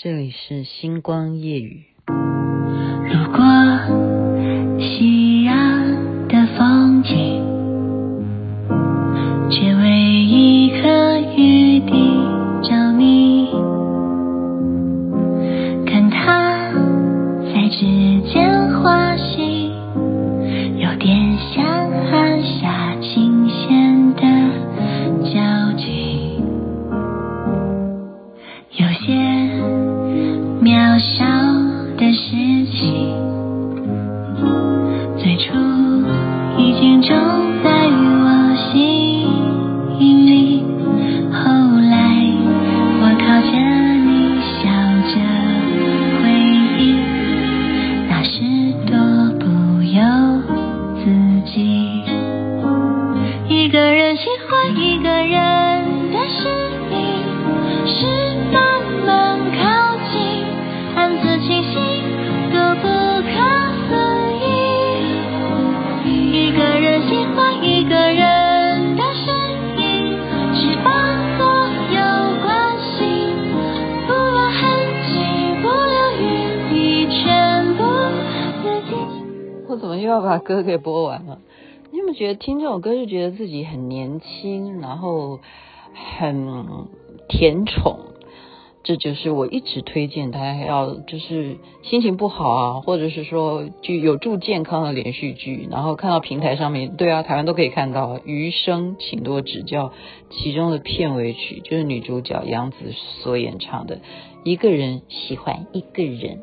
这里是星光夜雨。如果小歌给播完了？你有没有觉得听这首歌就觉得自己很年轻，然后很甜宠？这就是我一直推荐大家要，就是心情不好啊，或者是说就有助健康的连续剧，然后看到平台上面，对啊，台湾都可以看到《余生，请多指教》其中的片尾曲，就是女主角杨紫所演唱的《一个人喜欢一个人》。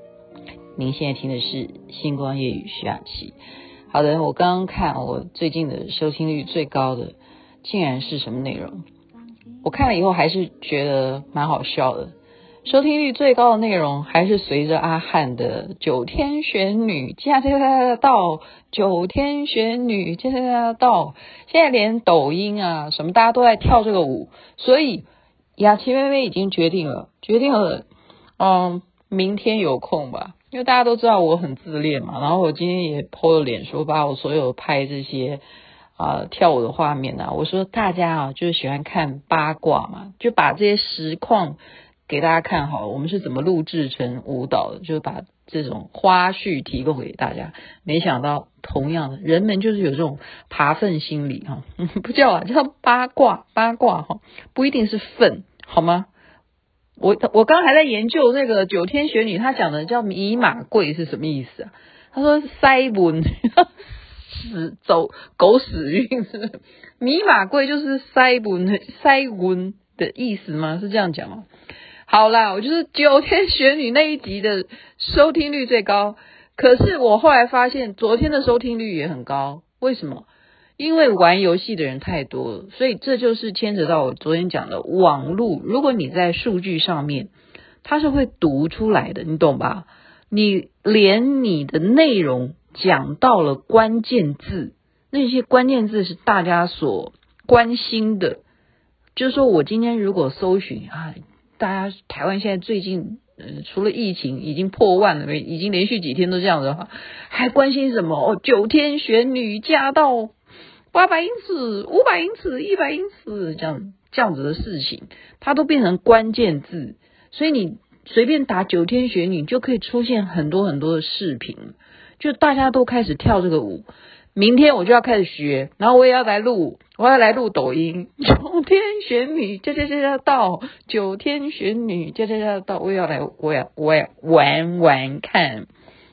您现在听的是《星光夜雨》徐雅琪。好的，我刚刚看我最近的收听率最高的，竟然是什么内容？我看了以后还是觉得蛮好笑的。收听率最高的内容还是随着阿汉的《九天玄女》，接下来到九天玄女，接下来到现在连抖音啊什么大家都在跳这个舞，所以雅琪妹妹已经决定了，决定了，嗯，明天有空吧，因为大家都知道我很自恋嘛，然后我今天也 po 了脸书，把我所有拍这些啊、跳舞的画面啊，我说大家啊就是喜欢看八卦嘛，就把这些实况。给大家看好了，我们是怎么录制成舞蹈的，就是把这种花絮提供给大家。没想到，同样的人们就是有这种扒粪心理哈，不叫啊，叫八卦八卦哈，不一定是粪，好吗？我我刚还在研究那个九天玄女，她讲的叫米马贵是什么意思啊？她说塞文死走狗屎运，米马贵就是塞文塞文的意思吗？是这样讲吗？好啦，我就是九天玄女那一集的收听率最高，可是我后来发现昨天的收听率也很高，为什么？因为玩游戏的人太多了，所以这就是牵扯到我昨天讲的网络。如果你在数据上面，它是会读出来的，你懂吧？你连你的内容讲到了关键字，那些关键字是大家所关心的，就是说我今天如果搜寻啊。大家台湾现在最近，呃，除了疫情已经破万了，已经连续几天都这样的话，还关心什么？哦，九天玄女驾到，八百英尺、五百英尺、一百英尺，这样这样子的事情，它都变成关键字，所以你随便打九天玄女，就可以出现很多很多的视频，就大家都开始跳这个舞。明天我就要开始学，然后我也要来录，我要来录抖音。九天玄女，这这这这到九天玄女，这这这到，我也要来，我要我要玩玩看，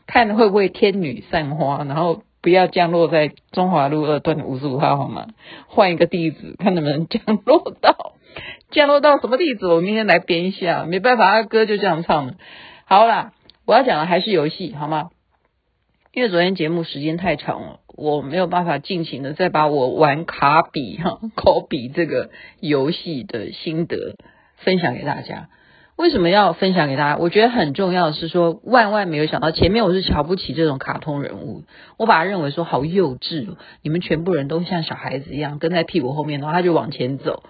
看会不会天女散花，然后不要降落在中华路二段五十五号好吗？换一个地址，看能不能降落到，降落到什么地址？我明天来编一下，没办法，他歌就这样唱了。好啦，我要讲的还是游戏，好吗？因为昨天节目时间太长了。我没有办法尽情的再把我玩卡比哈，卡比这个游戏的心得分享给大家。为什么要分享给大家？我觉得很重要的是说，万万没有想到，前面我是瞧不起这种卡通人物，我把它认为说好幼稚哦，你们全部人都像小孩子一样跟在屁股后面，然后他就往前走。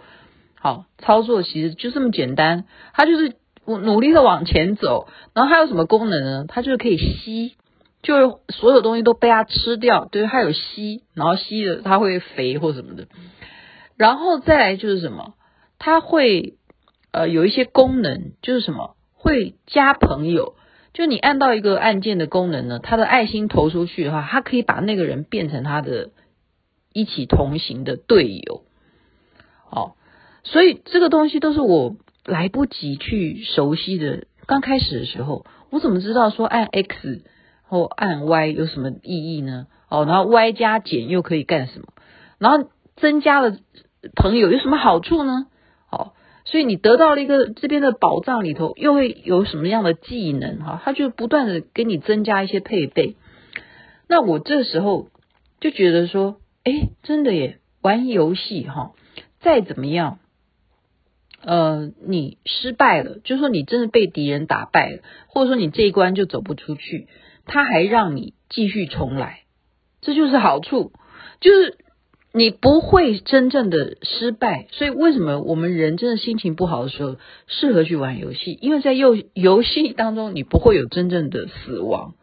好，操作其实就这么简单，他就是我努力的往前走，然后它有什么功能呢？它就是可以吸。就是所有东西都被它吃掉，对，它有吸，然后吸的它会肥或什么的，然后再来就是什么，它会呃有一些功能，就是什么会加朋友。就你按到一个按键的功能呢，它的爱心投出去的话，它可以把那个人变成他的一起同行的队友。哦，所以这个东西都是我来不及去熟悉的。刚开始的时候，我怎么知道说按 X 或按 Y 有什么意义呢？哦，然后 Y 加减又可以干什么？然后增加了朋友有什么好处呢？所以你得到了一个这边的宝藏里头，又会有什么样的技能哈？它就不断的给你增加一些配备。那我这时候就觉得说，哎，真的耶，玩游戏哈，再怎么样，呃，你失败了，就说你真的被敌人打败了，或者说你这一关就走不出去，他还让你继续重来，这就是好处，就是。你不会真正的失败，所以为什么我们人真的心情不好的时候适合去玩游戏？因为在游游戏当中，你不会有真正的死亡，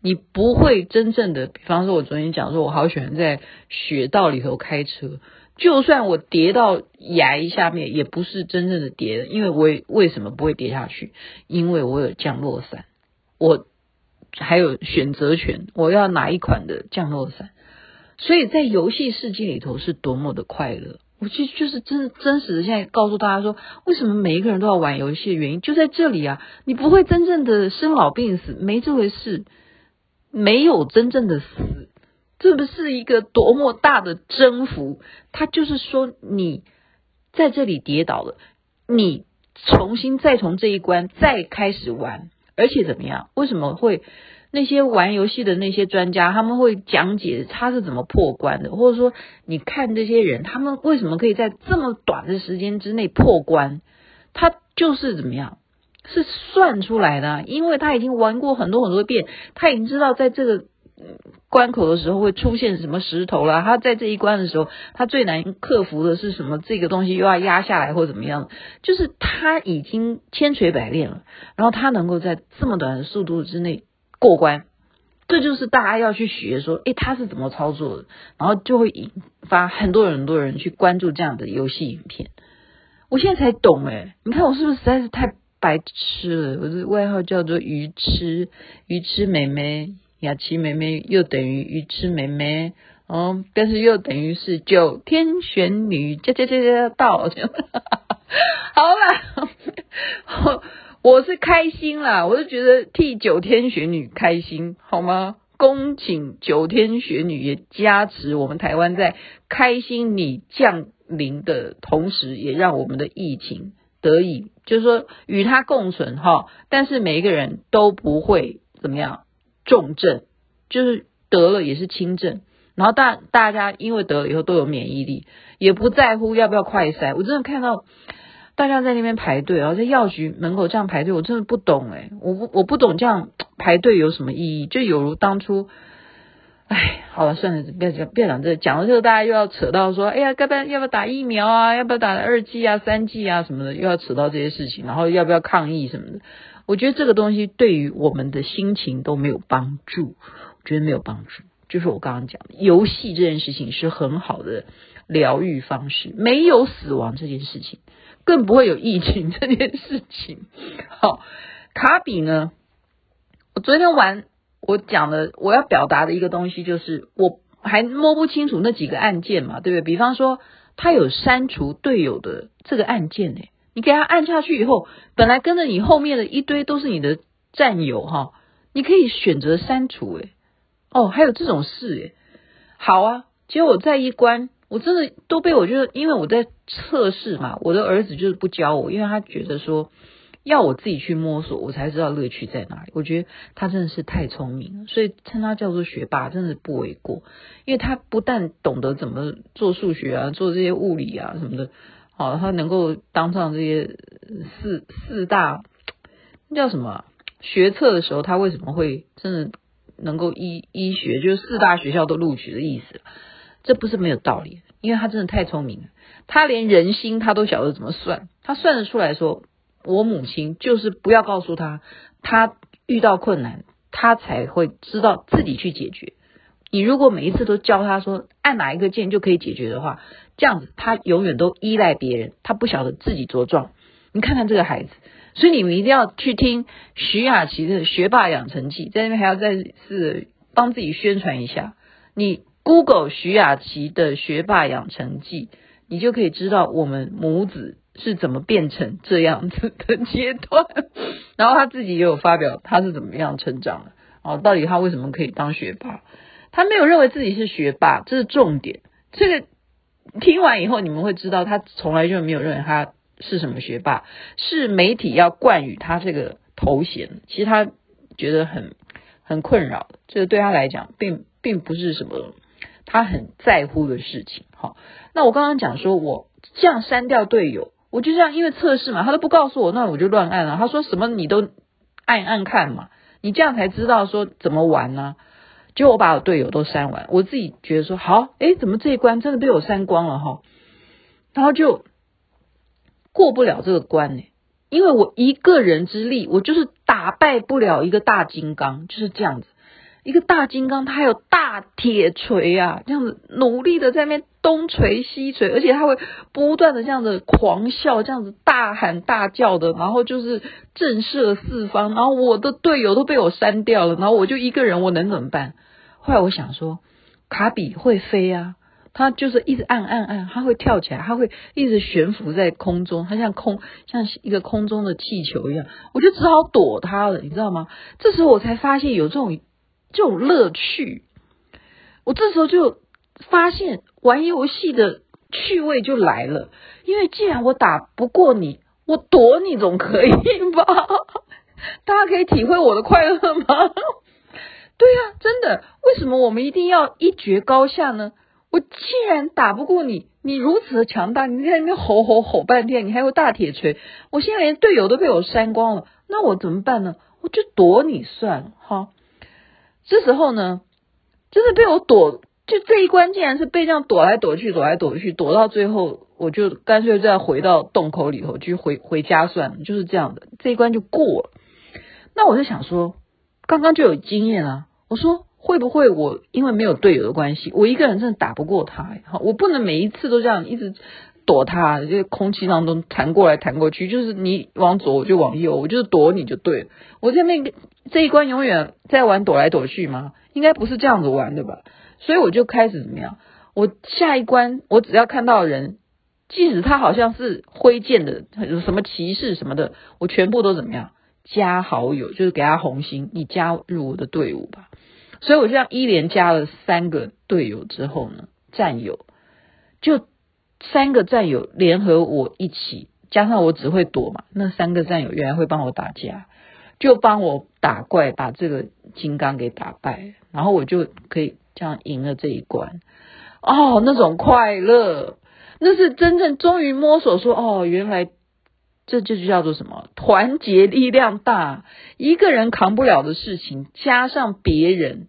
你不会真正的，比方说，我昨天讲说，我好喜欢在雪道里头开车，就算我跌到崖下面，也不是真正的跌，因为我为什么不会跌下去？因为我有降落伞，我还有选择权，我要哪一款的降落伞。所以在游戏世界里头是多么的快乐，我其实就是真真实的现在告诉大家说，为什么每一个人都要玩游戏的原因就在这里啊！你不会真正的生老病死，没这回事，没有真正的死，这不是一个多么大的征服？它就是说你在这里跌倒了，你重新再从这一关再开始玩，而且怎么样？为什么会？那些玩游戏的那些专家，他们会讲解他是怎么破关的，或者说，你看这些人，他们为什么可以在这么短的时间之内破关？他就是怎么样，是算出来的，因为他已经玩过很多很多遍，他已经知道在这个关口的时候会出现什么石头了。他在这一关的时候，他最难克服的是什么？这个东西又要压下来或怎么样？就是他已经千锤百炼了，然后他能够在这么短的速度之内。过关，这就是大家要去学说，诶，他是怎么操作的，然后就会引发很多很多人去关注这样的游戏影片。我现在才懂，诶，你看我是不是实在是太白痴了？我的外号叫做鱼痴，鱼痴妹妹，雅琪妹妹又等于鱼痴妹妹，哦，但是又等于是九天玄女，加加加加到，好了。我是开心啦，我是觉得替九天玄女开心，好吗？恭请九天玄女也加持我们台湾，在开心你降临的同时，也让我们的疫情得以，就是说与它共存哈。但是每一个人都不会怎么样重症，就是得了也是轻症，然后大大家因为得了以后都有免疫力，也不在乎要不要快筛。我真的看到。大家在那边排队，然后在药局门口这样排队，我真的不懂哎，我不我不懂这样排队有什么意义？就有如当初，哎，好了，算了，不要讲，不要讲这，讲了之后大家又要扯到说，哎呀，该不要要不要打疫苗啊？要不要打二剂啊、三剂啊什么的，又要扯到这些事情，然后要不要抗议什么的？我觉得这个东西对于我们的心情都没有帮助，我觉得没有帮助。就是我刚刚讲的，游戏这件事情是很好的疗愈方式，没有死亡这件事情。更不会有疫情这件事情。好，卡比呢？我昨天玩，我讲的我要表达的一个东西就是，我还摸不清楚那几个按键嘛，对不对？比方说，他有删除队友的这个按键呢，你给他按下去以后，本来跟着你后面的一堆都是你的战友哈，你可以选择删除诶。哦，还有这种事诶。好啊，结果我再一关。我真的都被我觉得，因为我在测试嘛，我的儿子就是不教我，因为他觉得说要我自己去摸索，我才知道乐趣在哪里。我觉得他真的是太聪明了，所以称他叫做学霸真的不为过，因为他不但懂得怎么做数学啊，做这些物理啊什么的，好，他能够当上这些四四大那叫什么学测的时候，他为什么会真的能够医医学，就是四大学校都录取的意思。这不是没有道理，因为他真的太聪明了，他连人心他都晓得怎么算，他算得出来说，我母亲就是不要告诉他，他遇到困难，他才会知道自己去解决。你如果每一次都教他说按哪一个键就可以解决的话，这样子他永远都依赖别人，他不晓得自己茁壮。你看看这个孩子，所以你们一定要去听徐雅琪的《学霸养成记》，在那边还要再次帮自己宣传一下。你 Google 徐雅琪的《学霸养成记》，你就可以知道我们母子是怎么变成这样子的阶段。然后他自己也有发表他是怎么样成长的。哦，到底他为什么可以当学霸？他没有认为自己是学霸，这是重点。这个听完以后，你们会知道他从来就没有认为他是什么学霸，是媒体要冠以他这个头衔。其实他觉得很很困扰，这个对他来讲，并并不是什么他很在乎的事情。好，那我刚刚讲说，我这样删掉队友，我就这样因为测试嘛，他都不告诉我，那我就乱按了。他说什么你都按按看嘛，你这样才知道说怎么玩呢？就我把我队友都删完，我自己觉得说好，诶，怎么这一关真的被我删光了哈？然后就过不了这个关呢，因为我一个人之力，我就是打败不了一个大金刚，就是这样子。一个大金刚，他还有大铁锤啊，这样子努力的在那边东锤西锤，而且他会不断的这样子狂笑，这样子大喊大叫的，然后就是震慑四方。然后我的队友都被我删掉了，然后我就一个人，我能怎么办？后来我想说，卡比会飞啊，他就是一直按按按，他会跳起来，他会一直悬浮在空中，他像空像一个空中的气球一样，我就只好躲他了，你知道吗？这时候我才发现有这种这种乐趣，我这时候就发现玩游戏的趣味就来了，因为既然我打不过你，我躲你总可以吧？大家可以体会我的快乐吗？对呀、啊，真的，为什么我们一定要一决高下呢？我既然打不过你，你如此的强大，你在那边吼吼吼半天，你还有大铁锤，我现在连队友都被我删光了，那我怎么办呢？我就躲你算了哈。这时候呢，就是被我躲，就这一关竟然是被这样躲来躲去，躲来躲去，躲到最后，我就干脆再回到洞口里头去回回家算了，就是这样的，这一关就过了。那我就想说，刚刚就有经验啊。我说会不会我因为没有队友的关系，我一个人真的打不过他？好，我不能每一次都这样一直躲他，就空气当中弹过来弹过去，就是你往左我就往右，我就是躲你就对了。我在那个这一关永远在玩躲来躲去吗？应该不是这样子玩的吧？所以我就开始怎么样？我下一关我只要看到人，即使他好像是挥剑的，有什么骑士什么的，我全部都怎么样？加好友，就是给他红心，你加入我的队伍吧。所以我这样一连加了三个队友之后呢，战友就三个战友联合我一起，加上我只会躲嘛，那三个战友原来会帮我打架，就帮我打怪，把这个金刚给打败，然后我就可以这样赢了这一关。哦，那种快乐，那是真正终于摸索说，哦，原来。这就叫做什么？团结力量大，一个人扛不了的事情，加上别人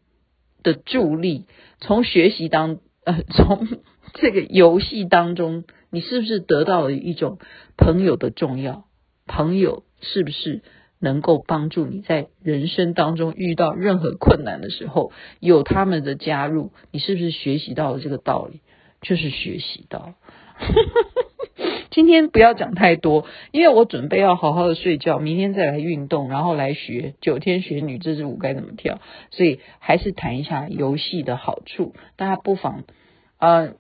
的助力，从学习当呃，从这个游戏当中，你是不是得到了一种朋友的重要？朋友是不是能够帮助你在人生当中遇到任何困难的时候，有他们的加入，你是不是学习到了这个道理？就是学习到。今天不要讲太多，因为我准备要好好的睡觉，明天再来运动，然后来学九天玄女这支舞该怎么跳。所以还是谈一下游戏的好处，大家不妨，呃，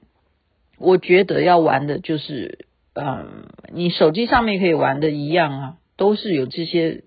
我觉得要玩的就是，嗯、你手机上面可以玩的一样啊，都是有这些，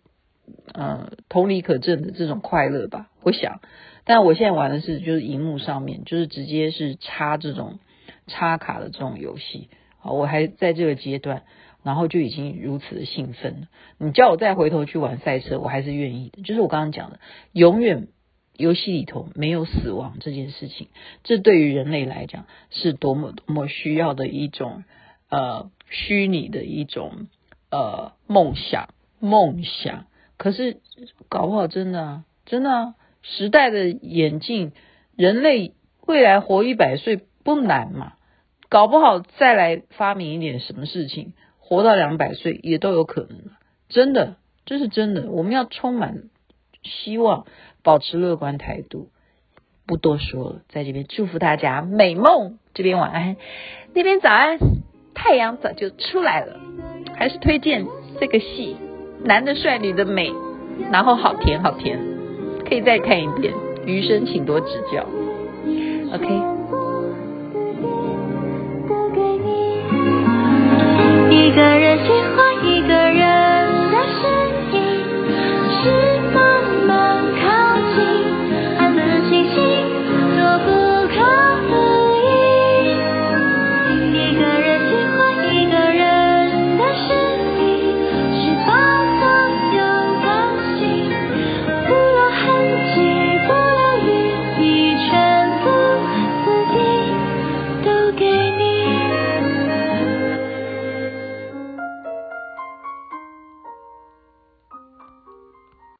呃，同理可证的这种快乐吧。我想，但我现在玩的是就是荧幕上面，就是直接是插这种插卡的这种游戏。好，我还在这个阶段，然后就已经如此的兴奋了。你叫我再回头去玩赛车，我还是愿意的。就是我刚刚讲的，永远游戏里头没有死亡这件事情，这对于人类来讲是多么多么需要的一种呃虚拟的一种呃梦想梦想。可是搞不好真的啊，真的，时代的演进，人类未来活一百岁不难嘛。搞不好再来发明一点什么事情，活到两百岁也都有可能。真的，这是真的。我们要充满希望，保持乐观态度。不多说了，在这边祝福大家美梦，这边晚安，那边早安，太阳早就出来了。还是推荐这个戏，男的帅，女的美，然后好甜好甜，可以再看一遍。余生请多指教。OK。一个人心。